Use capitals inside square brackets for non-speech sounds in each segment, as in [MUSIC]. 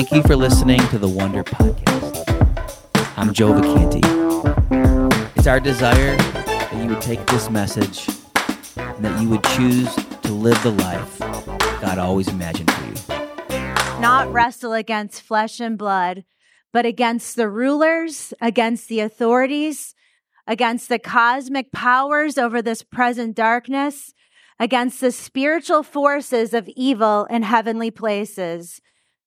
Thank you for listening to the Wonder Podcast. I'm Joe Vacanti. It's our desire that you would take this message and that you would choose to live the life God always imagined for you. Not wrestle against flesh and blood, but against the rulers, against the authorities, against the cosmic powers over this present darkness, against the spiritual forces of evil in heavenly places.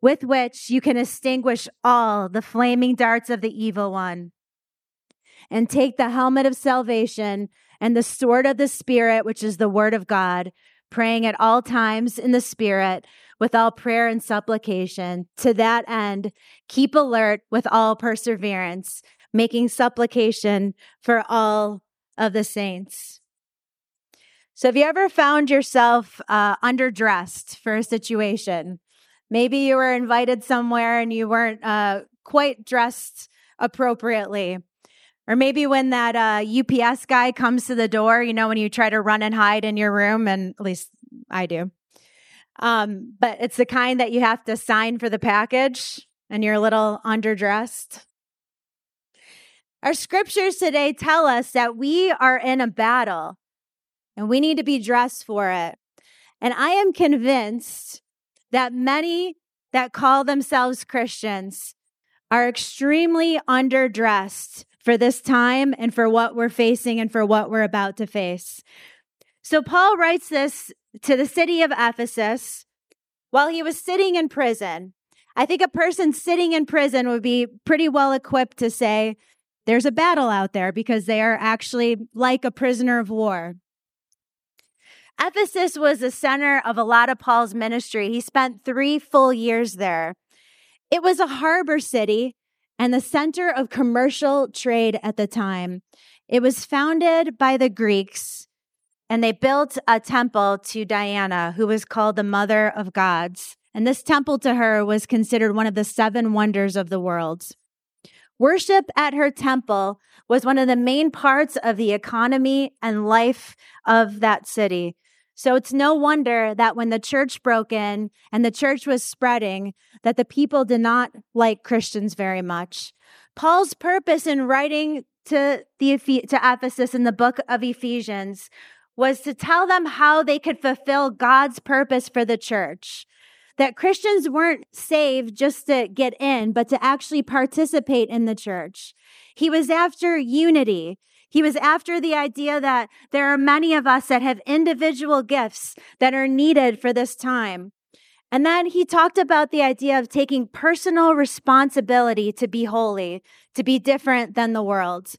with which you can extinguish all the flaming darts of the evil one. And take the helmet of salvation and the sword of the Spirit, which is the word of God, praying at all times in the Spirit with all prayer and supplication. To that end, keep alert with all perseverance, making supplication for all of the saints. So, have you ever found yourself uh, underdressed for a situation? Maybe you were invited somewhere and you weren't uh, quite dressed appropriately. Or maybe when that uh, UPS guy comes to the door, you know, when you try to run and hide in your room, and at least I do. Um, but it's the kind that you have to sign for the package and you're a little underdressed. Our scriptures today tell us that we are in a battle and we need to be dressed for it. And I am convinced that many that call themselves Christians are extremely underdressed for this time and for what we're facing and for what we're about to face. So Paul writes this to the city of Ephesus while he was sitting in prison. I think a person sitting in prison would be pretty well equipped to say, there's a battle out there because they are actually like a prisoner of war. Ephesus was the center of a lot of Paul's ministry. He spent three full years there. It was a harbor city and the center of commercial trade at the time. It was founded by the Greeks and they built a temple to Diana, who was called the mother of gods. And this temple to her was considered one of the seven wonders of the world. Worship at her temple was one of the main parts of the economy and life of that city. So it's no wonder that when the church broke in and the church was spreading, that the people did not like Christians very much. Paul's purpose in writing to the to Ephesus in the book of Ephesians was to tell them how they could fulfill God's purpose for the church. That Christians weren't saved just to get in, but to actually participate in the church. He was after unity. He was after the idea that there are many of us that have individual gifts that are needed for this time. And then he talked about the idea of taking personal responsibility to be holy, to be different than the world.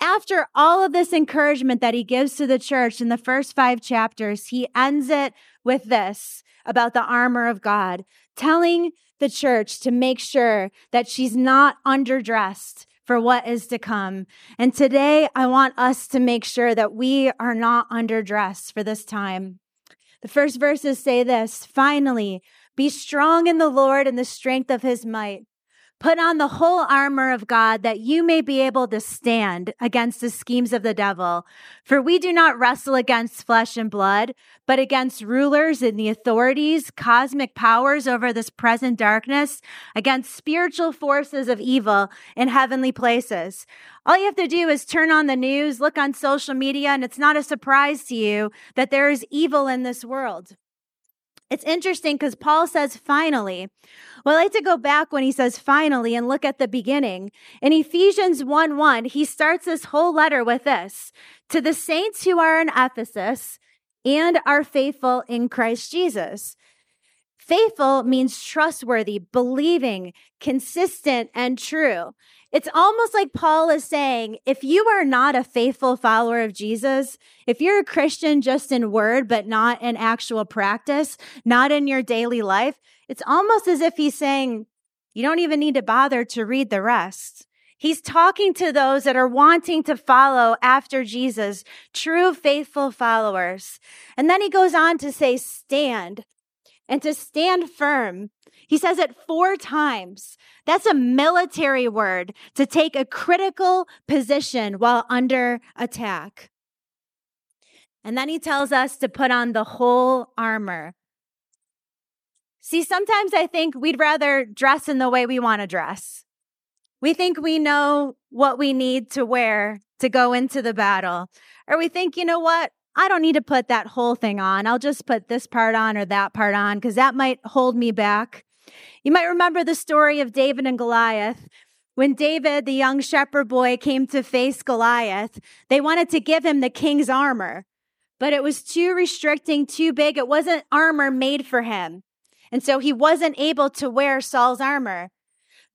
After all of this encouragement that he gives to the church in the first five chapters, he ends it with this about the armor of God, telling the church to make sure that she's not underdressed, for what is to come. And today I want us to make sure that we are not underdressed for this time. The first verses say this finally, be strong in the Lord and the strength of his might. Put on the whole armor of God that you may be able to stand against the schemes of the devil. For we do not wrestle against flesh and blood, but against rulers and the authorities, cosmic powers over this present darkness, against spiritual forces of evil in heavenly places. All you have to do is turn on the news, look on social media, and it's not a surprise to you that there is evil in this world. It's interesting because Paul says finally. Well, I like to go back when he says finally and look at the beginning. In Ephesians 1 1, he starts this whole letter with this To the saints who are in Ephesus and are faithful in Christ Jesus. Faithful means trustworthy, believing, consistent, and true. It's almost like Paul is saying, if you are not a faithful follower of Jesus, if you're a Christian just in word, but not in actual practice, not in your daily life, it's almost as if he's saying, You don't even need to bother to read the rest. He's talking to those that are wanting to follow after Jesus, true faithful followers. And then he goes on to say, stand and to stand firm. He says it four times. That's a military word to take a critical position while under attack. And then he tells us to put on the whole armor. See, sometimes I think we'd rather dress in the way we want to dress. We think we know what we need to wear to go into the battle. Or we think, you know what? I don't need to put that whole thing on. I'll just put this part on or that part on because that might hold me back. You might remember the story of David and Goliath. When David, the young shepherd boy, came to face Goliath, they wanted to give him the king's armor, but it was too restricting, too big. It wasn't armor made for him. And so he wasn't able to wear Saul's armor.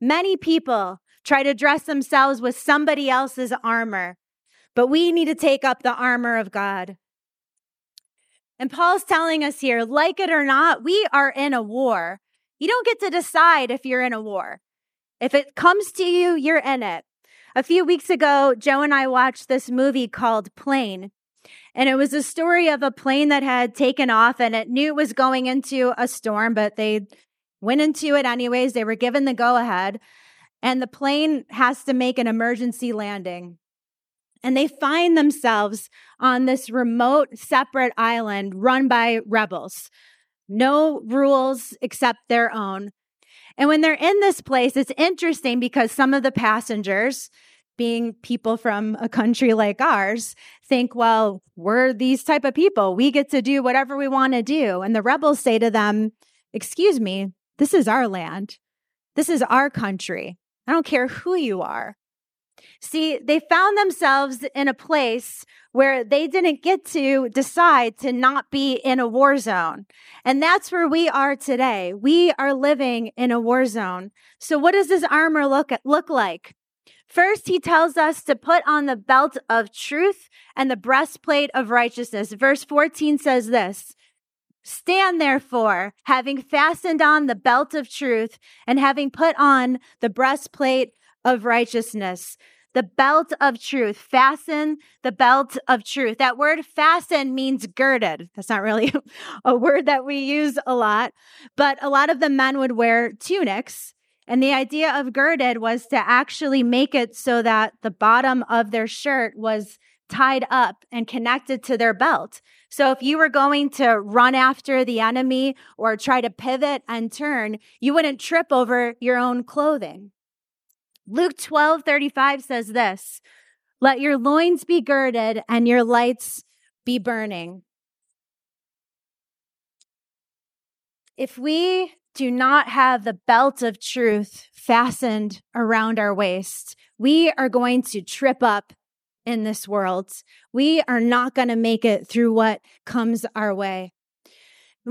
Many people try to dress themselves with somebody else's armor, but we need to take up the armor of God. And Paul's telling us here, like it or not, we are in a war. You don't get to decide if you're in a war. If it comes to you, you're in it. A few weeks ago, Joe and I watched this movie called Plane. And it was a story of a plane that had taken off and it knew it was going into a storm, but they went into it anyways. They were given the go ahead. And the plane has to make an emergency landing. And they find themselves on this remote, separate island run by rebels. No rules except their own. And when they're in this place, it's interesting because some of the passengers, being people from a country like ours think well we're these type of people. We get to do whatever we want to do. And the rebels say to them excuse me this is our land. This is our country. I don't care who you are see they found themselves in a place where they didn't get to decide to not be in a war zone. And that's where we are today. We are living in a war zone. So what does this armor look look like? First, he tells us to put on the belt of truth and the breastplate of righteousness. Verse 14 says this Stand therefore, having fastened on the belt of truth and having put on the breastplate of righteousness. The belt of truth. Fasten the belt of truth. That word fasten means girded. That's not really [LAUGHS] a word that we use a lot, but a lot of the men would wear tunics and the idea of girded was to actually make it so that the bottom of their shirt was tied up and connected to their belt. So if you were going to run after the enemy or try to pivot and turn, you wouldn't trip over your own clothing. Luke 12 35 says this Let your loins be girded and your lights be burning. If we do not have the belt of truth fastened around our waist, we are going to trip up in this world. We are not going to make it through what comes our way.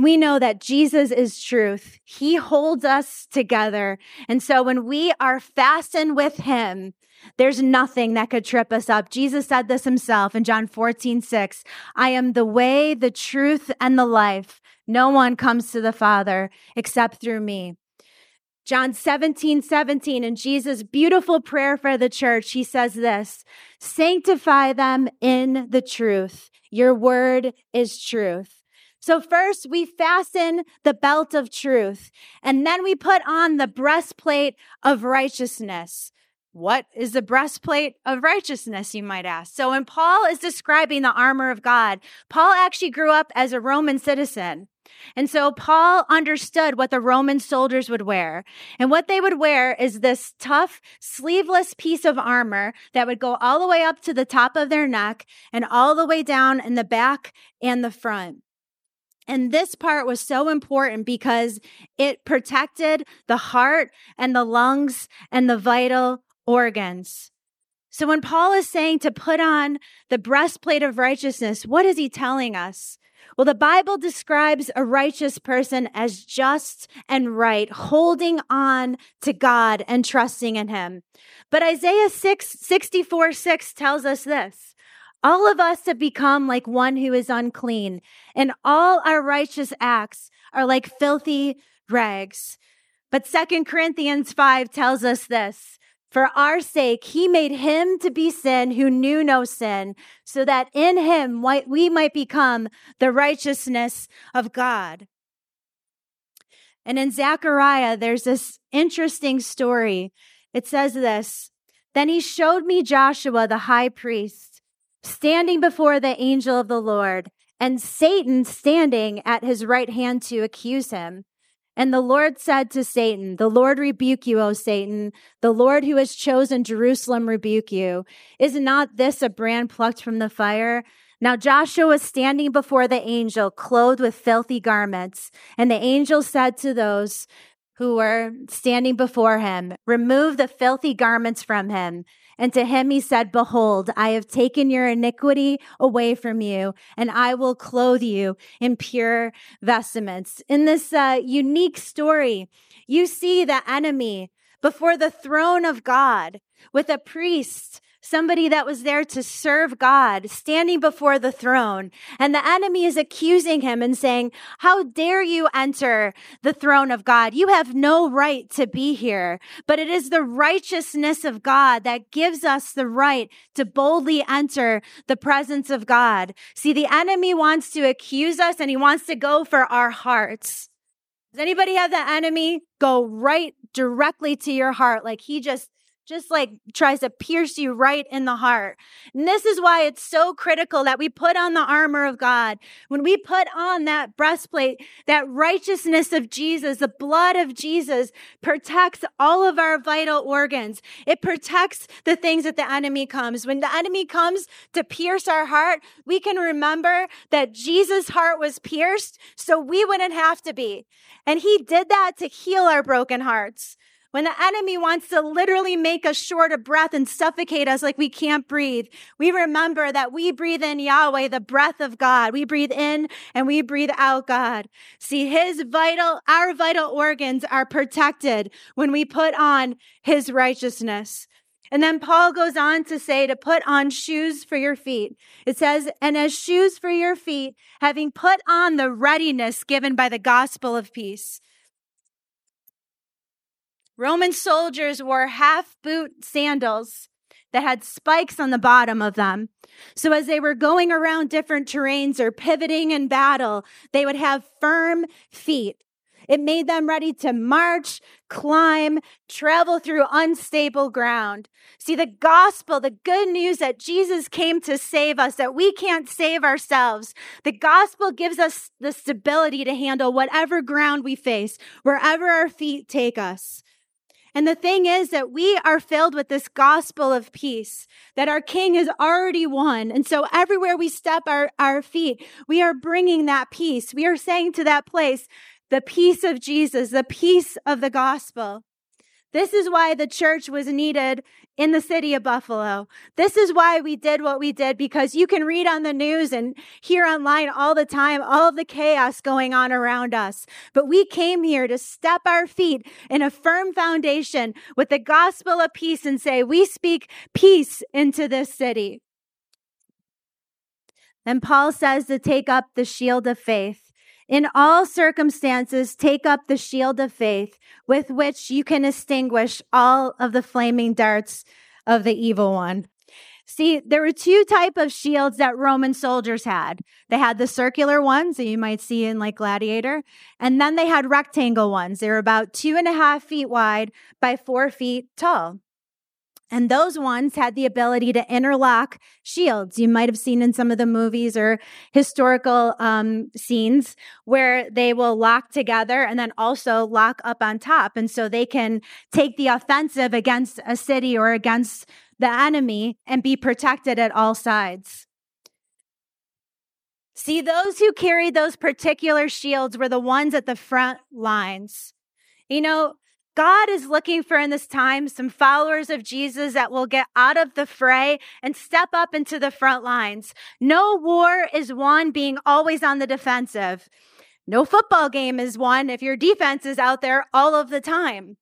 We know that Jesus is truth. He holds us together. And so when we are fastened with him, there's nothing that could trip us up. Jesus said this himself in John 14, 6. I am the way, the truth, and the life. No one comes to the Father except through me. John 17, 17, in Jesus' beautiful prayer for the church, he says this Sanctify them in the truth. Your word is truth. So, first we fasten the belt of truth, and then we put on the breastplate of righteousness. What is the breastplate of righteousness, you might ask? So, when Paul is describing the armor of God, Paul actually grew up as a Roman citizen. And so Paul understood what the Roman soldiers would wear. And what they would wear is this tough, sleeveless piece of armor that would go all the way up to the top of their neck and all the way down in the back and the front. And this part was so important because it protected the heart and the lungs and the vital organs. So when Paul is saying to put on the breastplate of righteousness, what is he telling us? Well, the Bible describes a righteous person as just and right, holding on to God and trusting in him. But Isaiah 6, 64 6 tells us this. All of us have become like one who is unclean, and all our righteous acts are like filthy rags. But Second Corinthians 5 tells us this. For our sake, he made him to be sin who knew no sin, so that in him we might become the righteousness of God. And in Zechariah, there's this interesting story. It says this Then he showed me Joshua, the high priest, standing before the angel of the Lord, and Satan standing at his right hand to accuse him. And the Lord said to Satan, The Lord rebuke you, O Satan. The Lord who has chosen Jerusalem rebuke you. Is not this a brand plucked from the fire? Now Joshua was standing before the angel, clothed with filthy garments. And the angel said to those who were standing before him, Remove the filthy garments from him. And to him he said, Behold, I have taken your iniquity away from you, and I will clothe you in pure vestments. In this uh, unique story, you see the enemy before the throne of God with a priest somebody that was there to serve God, standing before the throne. And the enemy is accusing him and saying, How dare you enter the throne of God? You have no right to be here. But it is the righteousness of God that gives us the right to boldly enter the presence of God. See, the enemy wants to accuse us and he wants to go for our hearts. Does anybody have the enemy go right directly to your heart? Like he just just like tries to pierce you right in the heart. And this is why it's so critical that we put on the armor of God. When we put on that breastplate, that righteousness of Jesus, the blood of Jesus protects all of our vital organs. It protects the things that the enemy comes. When the enemy comes to pierce our heart, we can remember that Jesus' heart was pierced so we wouldn't have to be. And he did that to heal our broken hearts. When the enemy wants to literally make us short of breath and suffocate us like we can't breathe, we remember that we breathe in Yahweh, the breath of God. We breathe in and we breathe out God. See, his vital, our vital organs are protected when we put on his righteousness. And then Paul goes on to say to put on shoes for your feet. It says, and as shoes for your feet, having put on the readiness given by the gospel of peace. Roman soldiers wore half boot sandals that had spikes on the bottom of them. So as they were going around different terrains or pivoting in battle, they would have firm feet. It made them ready to march, climb, travel through unstable ground. See, the gospel, the good news that Jesus came to save us, that we can't save ourselves. The gospel gives us the stability to handle whatever ground we face, wherever our feet take us. And the thing is that we are filled with this gospel of peace that our king has already won. And so everywhere we step our, our feet, we are bringing that peace. We are saying to that place, the peace of Jesus, the peace of the gospel. This is why the church was needed in the city of Buffalo. This is why we did what we did because you can read on the news and hear online all the time all the chaos going on around us. But we came here to step our feet in a firm foundation with the gospel of peace and say, we speak peace into this city. And Paul says to take up the shield of faith. In all circumstances, take up the shield of faith with which you can extinguish all of the flaming darts of the evil one. See, there were two type of shields that Roman soldiers had. They had the circular ones that you might see in like Gladiator, and then they had rectangle ones. They were about two and a half feet wide by four feet tall. And those ones had the ability to interlock shields. You might have seen in some of the movies or historical um, scenes where they will lock together and then also lock up on top. And so they can take the offensive against a city or against the enemy and be protected at all sides. See, those who carried those particular shields were the ones at the front lines. You know, God is looking for in this time some followers of Jesus that will get out of the fray and step up into the front lines. No war is won being always on the defensive. No football game is won if your defense is out there all of the time.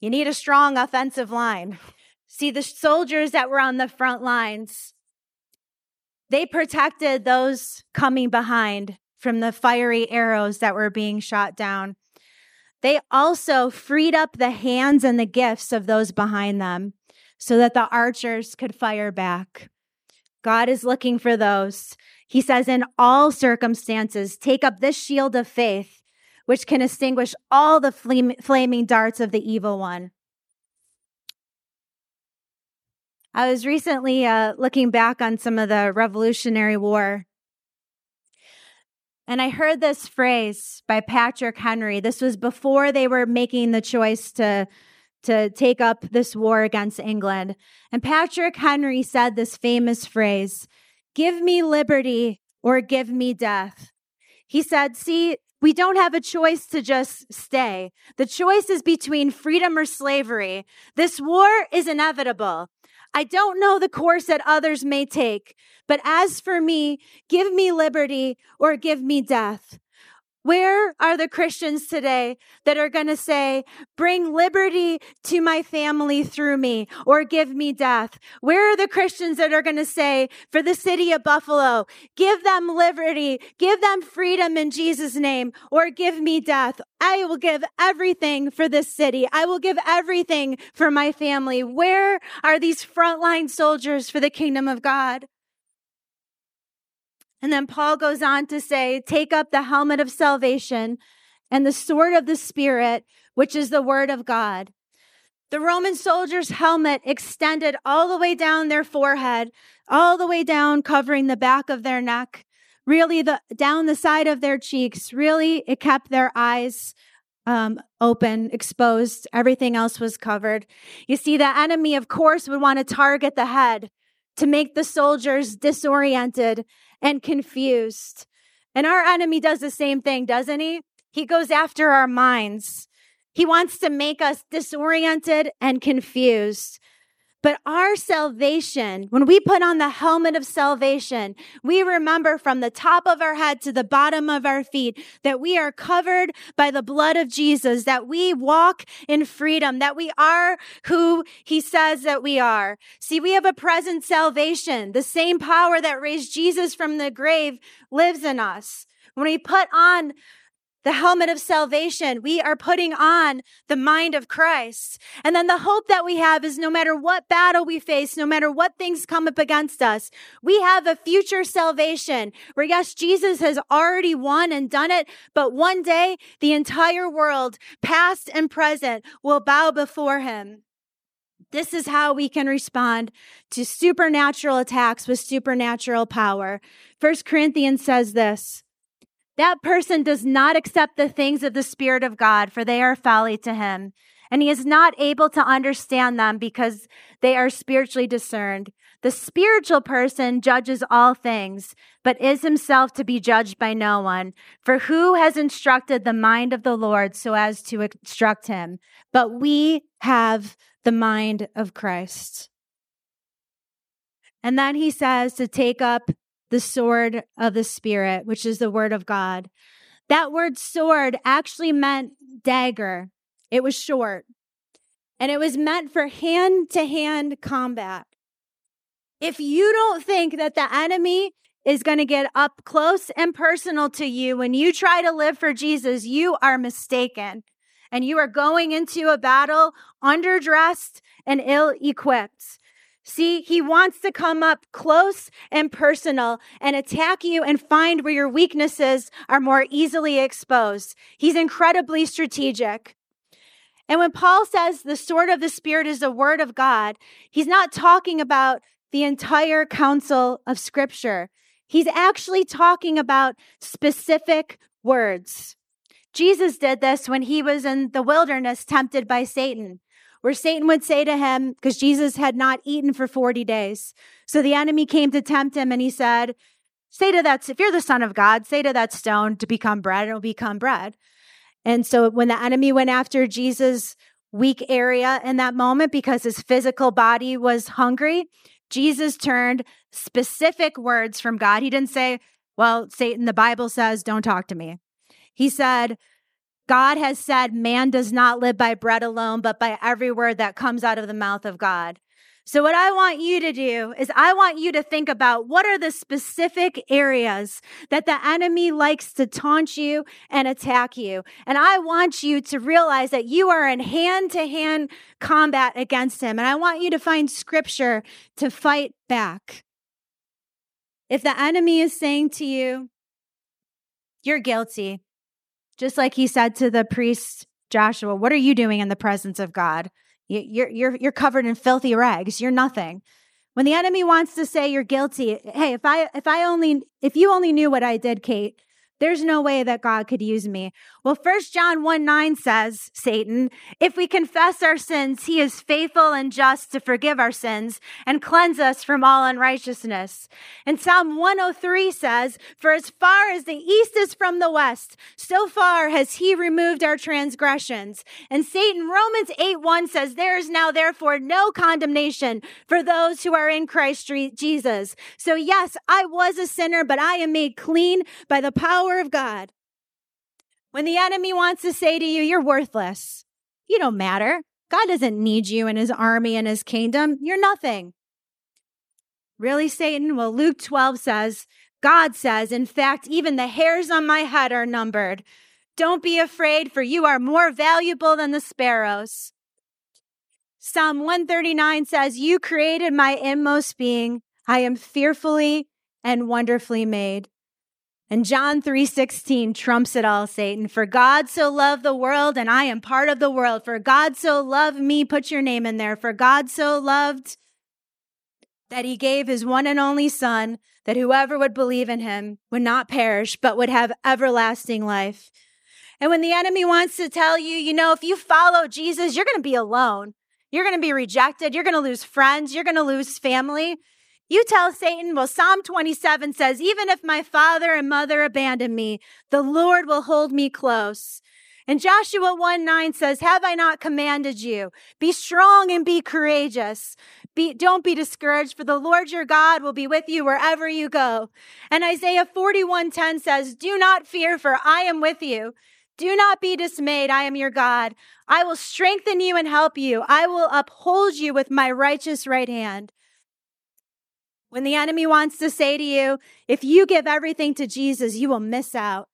You need a strong offensive line. See, the soldiers that were on the front lines, they protected those coming behind from the fiery arrows that were being shot down. They also freed up the hands and the gifts of those behind them so that the archers could fire back. God is looking for those. He says, in all circumstances, take up this shield of faith, which can extinguish all the flaming darts of the evil one. I was recently uh, looking back on some of the Revolutionary War and I heard this phrase by Patrick Henry. This was before they were making the choice to, to take up this war against England. And Patrick Henry said this famous phrase Give me liberty or give me death. He said, See, we don't have a choice to just stay. The choice is between freedom or slavery. This war is inevitable. I don't know the course that others may take, but as for me, give me liberty or give me death. Where are the Christians today that are going to say, bring liberty to my family through me or give me death? Where are the Christians that are going to say, for the city of Buffalo, give them liberty, give them freedom in Jesus' name or give me death? I will give everything for this city. I will give everything for my family. Where are these frontline soldiers for the kingdom of God? And then Paul goes on to say, take up the helmet of salvation and the sword of the Spirit, which is the word of God. The Roman soldier's helmet extended all the way down their forehead, all the way down, covering the back of their neck, really the down the side of their cheeks. Really, it kept their eyes um, open, exposed. Everything else was covered. You see, the enemy, of course, would want to target the head to make the soldiers disoriented and confused. And our enemy does the same thing, doesn't he? He goes after our minds. He wants to make us disoriented and confused. But our salvation, when we put on the helmet of salvation, we remember from the top of our head to the bottom of our feet that we are covered by the blood of Jesus, that we walk in freedom, that we are who he says that we are. See, we have a present salvation. The same power that raised Jesus from the grave lives in us. When we put on the helmet of salvation. We are putting on the mind of Christ. And then the hope that we have is no matter what battle we face, no matter what things come up against us, we have a future salvation where yes, Jesus has already won and done it, but one day the entire world, past and present, will bow before him. This is how we can respond to supernatural attacks with supernatural power. First Corinthians says this that person does not accept the things of the Spirit of God, for they are folly to him. And he is not able to understand them because they are spiritually discerned. The spiritual person judges all things, but is himself to be judged by no one. For who has instructed the mind of the Lord so as to instruct him? But we have the mind of Christ. And then he says to take up the sword of the Spirit, which is the word of God. That word sword actually meant dagger. It was short and it was meant for hand to hand combat. If you don't think that the enemy is going to get up close and personal to you when you try to live for Jesus, you are mistaken. And you are going into a battle underdressed and ill equipped. See, he wants to come up close and personal and attack you and find where your weaknesses are more easily exposed. He's incredibly strategic. And when Paul says the sword of the Spirit is the word of God, he's not talking about the entire counsel of Scripture. He's actually talking about specific words. Jesus did this when he was in the wilderness tempted by Satan where Satan would say to him, because Jesus had not eaten for 40 days. So the enemy came to tempt him and he said, Say to that, if you're the son of God, say to that stone to become bread, it'll become bread. And so when the enemy went after Jesus' weak area in that moment because his physical body was hungry, Jesus turned specific words from God. He didn't say, Well, Satan, the Bible says, don't talk to me. He said, God has said, man does not live by bread alone, but by every word that comes out of the mouth of God. So, what I want you to do is, I want you to think about what are the specific areas that the enemy likes to taunt you and attack you. And I want you to realize that you are in hand to hand combat against him. And I want you to find scripture to fight back. If the enemy is saying to you, you're guilty, just like he said to the priest Joshua, what are you doing in the presence of God? You're, you're, you're covered in filthy rags. You're nothing. When the enemy wants to say you're guilty, hey, if I, if I only, if you only knew what I did, Kate, there's no way that God could use me. Well, First John 1 9 says, Satan, if we confess our sins, he is faithful and just to forgive our sins and cleanse us from all unrighteousness. And Psalm 103 says, For as far as the east is from the west, so far has he removed our transgressions. And Satan, Romans 8 1 says, There is now therefore no condemnation for those who are in Christ Jesus. So yes, I was a sinner, but I am made clean by the power power of God. When the enemy wants to say to you, you're worthless, you don't matter. God doesn't need you in his army and his kingdom. You're nothing. Really, Satan? Well, Luke 12 says, God says, in fact, even the hairs on my head are numbered. Don't be afraid, for you are more valuable than the sparrows. Psalm 139 says, You created my inmost being. I am fearfully and wonderfully made. And John 3:16 trumps it all, Satan. For God so loved the world and I am part of the world. For God so loved me, put your name in there. For God so loved that he gave his one and only son that whoever would believe in him would not perish but would have everlasting life. And when the enemy wants to tell you, you know, if you follow Jesus, you're going to be alone. You're going to be rejected. You're going to lose friends. You're going to lose family. You tell Satan, well, Psalm 27 says, even if my father and mother abandon me, the Lord will hold me close. And Joshua 1 9 says, Have I not commanded you? Be strong and be courageous. Be, don't be discouraged, for the Lord your God will be with you wherever you go. And Isaiah 41 10 says, Do not fear, for I am with you. Do not be dismayed. I am your God. I will strengthen you and help you. I will uphold you with my righteous right hand. When the enemy wants to say to you, if you give everything to Jesus, you will miss out.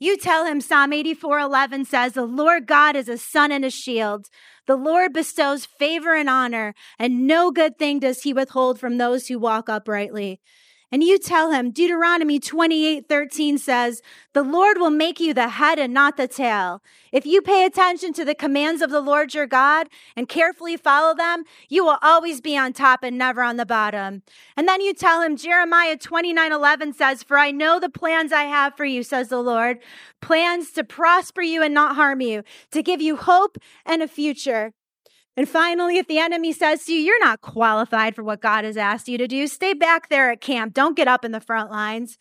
You tell him Psalm 84 11 says, The Lord God is a sun and a shield. The Lord bestows favor and honor, and no good thing does he withhold from those who walk uprightly. And you tell him, Deuteronomy 28 13 says, The Lord will make you the head and not the tail. If you pay attention to the commands of the Lord your God and carefully follow them, you will always be on top and never on the bottom. And then you tell him, Jeremiah 29 11 says, For I know the plans I have for you, says the Lord, plans to prosper you and not harm you, to give you hope and a future. And finally, if the enemy says to you, you're not qualified for what God has asked you to do, stay back there at camp. Don't get up in the front lines.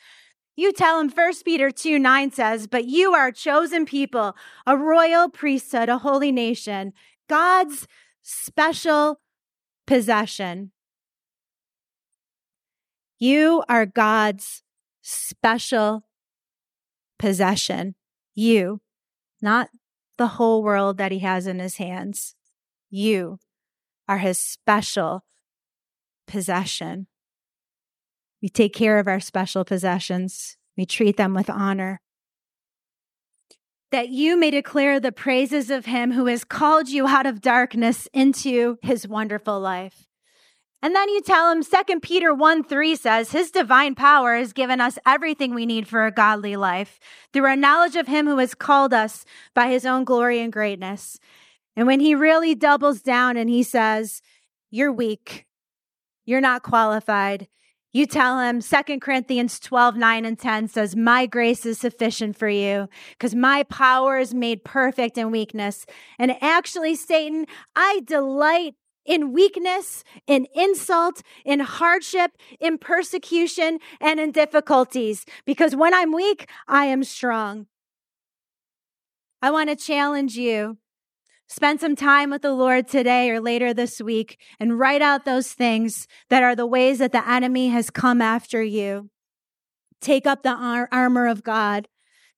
You tell him 1 Peter 2 9 says, But you are a chosen people, a royal priesthood, a holy nation, God's special possession. You are God's special possession. You, not the whole world that he has in his hands. You are his special possession. We take care of our special possessions. We treat them with honor. That you may declare the praises of him who has called you out of darkness into his wonderful life. And then you tell him 2 Peter 1 3 says, His divine power has given us everything we need for a godly life through our knowledge of him who has called us by his own glory and greatness. And when he really doubles down and he says, You're weak, you're not qualified, you tell him 2 Corinthians 12, 9 and 10 says, My grace is sufficient for you because my power is made perfect in weakness. And actually, Satan, I delight in weakness, in insult, in hardship, in persecution, and in difficulties because when I'm weak, I am strong. I want to challenge you Spend some time with the Lord today or later this week and write out those things that are the ways that the enemy has come after you. Take up the ar- armor of God.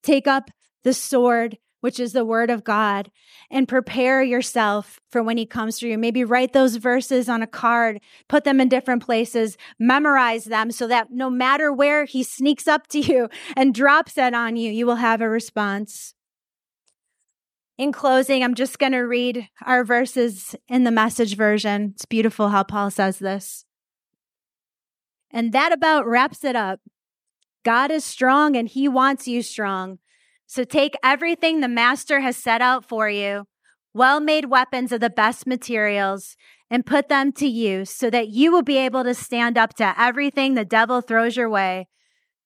Take up the sword, which is the word of God, and prepare yourself for when he comes for you. Maybe write those verses on a card, put them in different places, memorize them so that no matter where he sneaks up to you and drops it on you, you will have a response. In closing, I'm just going to read our verses in the message version. It's beautiful how Paul says this. And that about wraps it up. God is strong and he wants you strong. So take everything the master has set out for you, well made weapons of the best materials, and put them to use so that you will be able to stand up to everything the devil throws your way.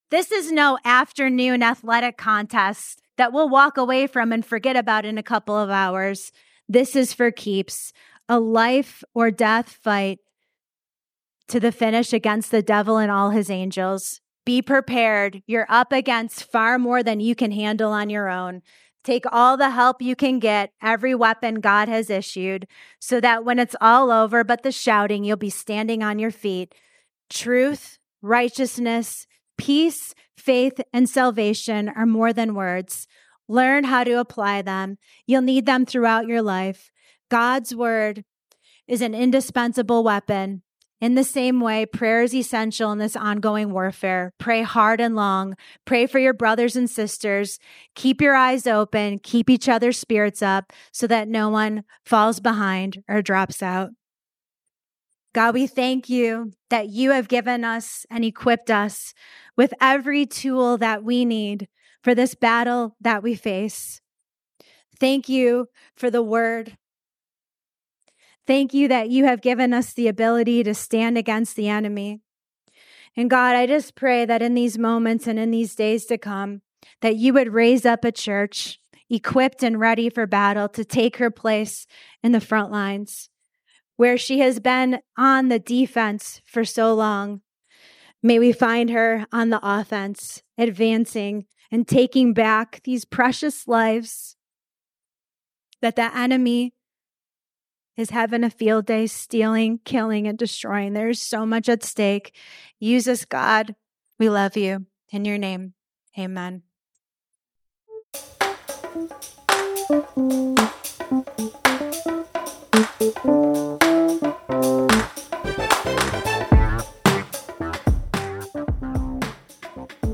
This is no afternoon athletic contest that we'll walk away from and forget about in a couple of hours. This is for keeps, a life or death fight to the finish against the devil and all his angels. Be prepared. You're up against far more than you can handle on your own. Take all the help you can get, every weapon God has issued, so that when it's all over but the shouting, you'll be standing on your feet. Truth, righteousness, peace, faith, and salvation are more than words. Learn how to apply them. You'll need them throughout your life. God's word is an indispensable weapon. In the same way, prayer is essential in this ongoing warfare. Pray hard and long. Pray for your brothers and sisters. Keep your eyes open. Keep each other's spirits up so that no one falls behind or drops out. God, we thank you that you have given us and equipped us with every tool that we need for this battle that we face. Thank you for the word Thank you that you have given us the ability to stand against the enemy. And God, I just pray that in these moments and in these days to come, that you would raise up a church equipped and ready for battle to take her place in the front lines where she has been on the defense for so long. May we find her on the offense, advancing and taking back these precious lives that the enemy is having a field day stealing, killing, and destroying. There's so much at stake. Use us, God. We love you. In your name, amen.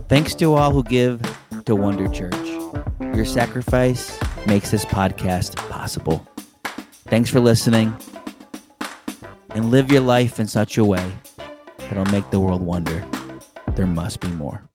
Thanks to all who give to Wonder Church. Your sacrifice makes this podcast possible. Thanks for listening. And live your life in such a way that'll make the world wonder there must be more.